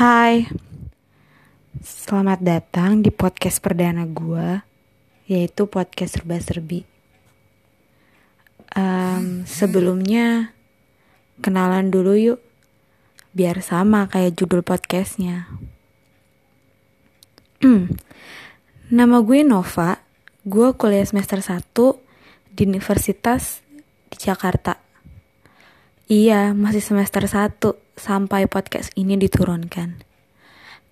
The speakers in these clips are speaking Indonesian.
Hai, selamat datang di podcast perdana gue, yaitu podcast serba-serbi. Um, sebelumnya, kenalan dulu yuk, biar sama kayak judul podcastnya. Hmm, nama gue Nova, gue kuliah semester 1 di Universitas di Jakarta. Iya, masih semester 1 sampai podcast ini diturunkan.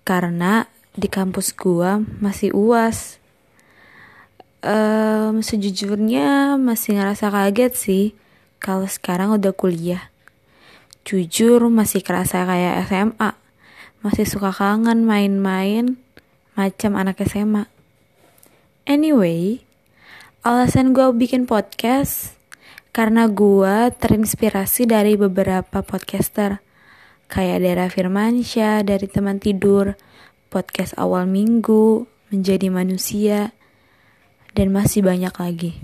Karena di kampus gua masih UAS. Um, sejujurnya masih ngerasa kaget sih kalau sekarang udah kuliah. Jujur masih kerasa kayak SMA. Masih suka kangen main-main macam anak SMA. Anyway, alasan gue bikin podcast karena gue terinspirasi dari beberapa podcaster kayak Dera Firmansyah dari teman tidur, podcast awal minggu, menjadi manusia, dan masih banyak lagi.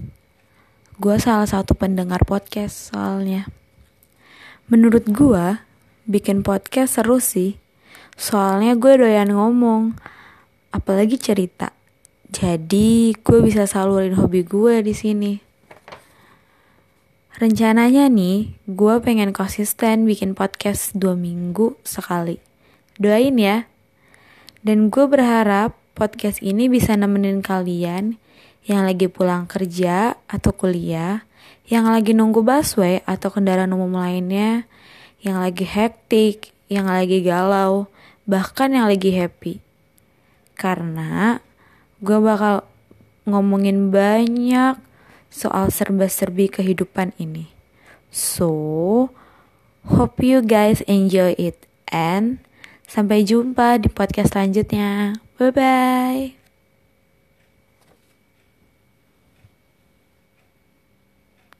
Gue salah satu pendengar podcast soalnya. Menurut gue, bikin podcast seru sih. Soalnya gue doyan ngomong, apalagi cerita. Jadi gue bisa salurin hobi gue di sini. Rencananya nih, gue pengen konsisten bikin podcast dua minggu sekali. Doain ya. Dan gue berharap podcast ini bisa nemenin kalian yang lagi pulang kerja atau kuliah, yang lagi nunggu busway atau kendaraan umum lainnya, yang lagi hektik, yang lagi galau, bahkan yang lagi happy. Karena gue bakal ngomongin banyak soal serba-serbi kehidupan ini. So, hope you guys enjoy it and sampai jumpa di podcast selanjutnya. Bye bye.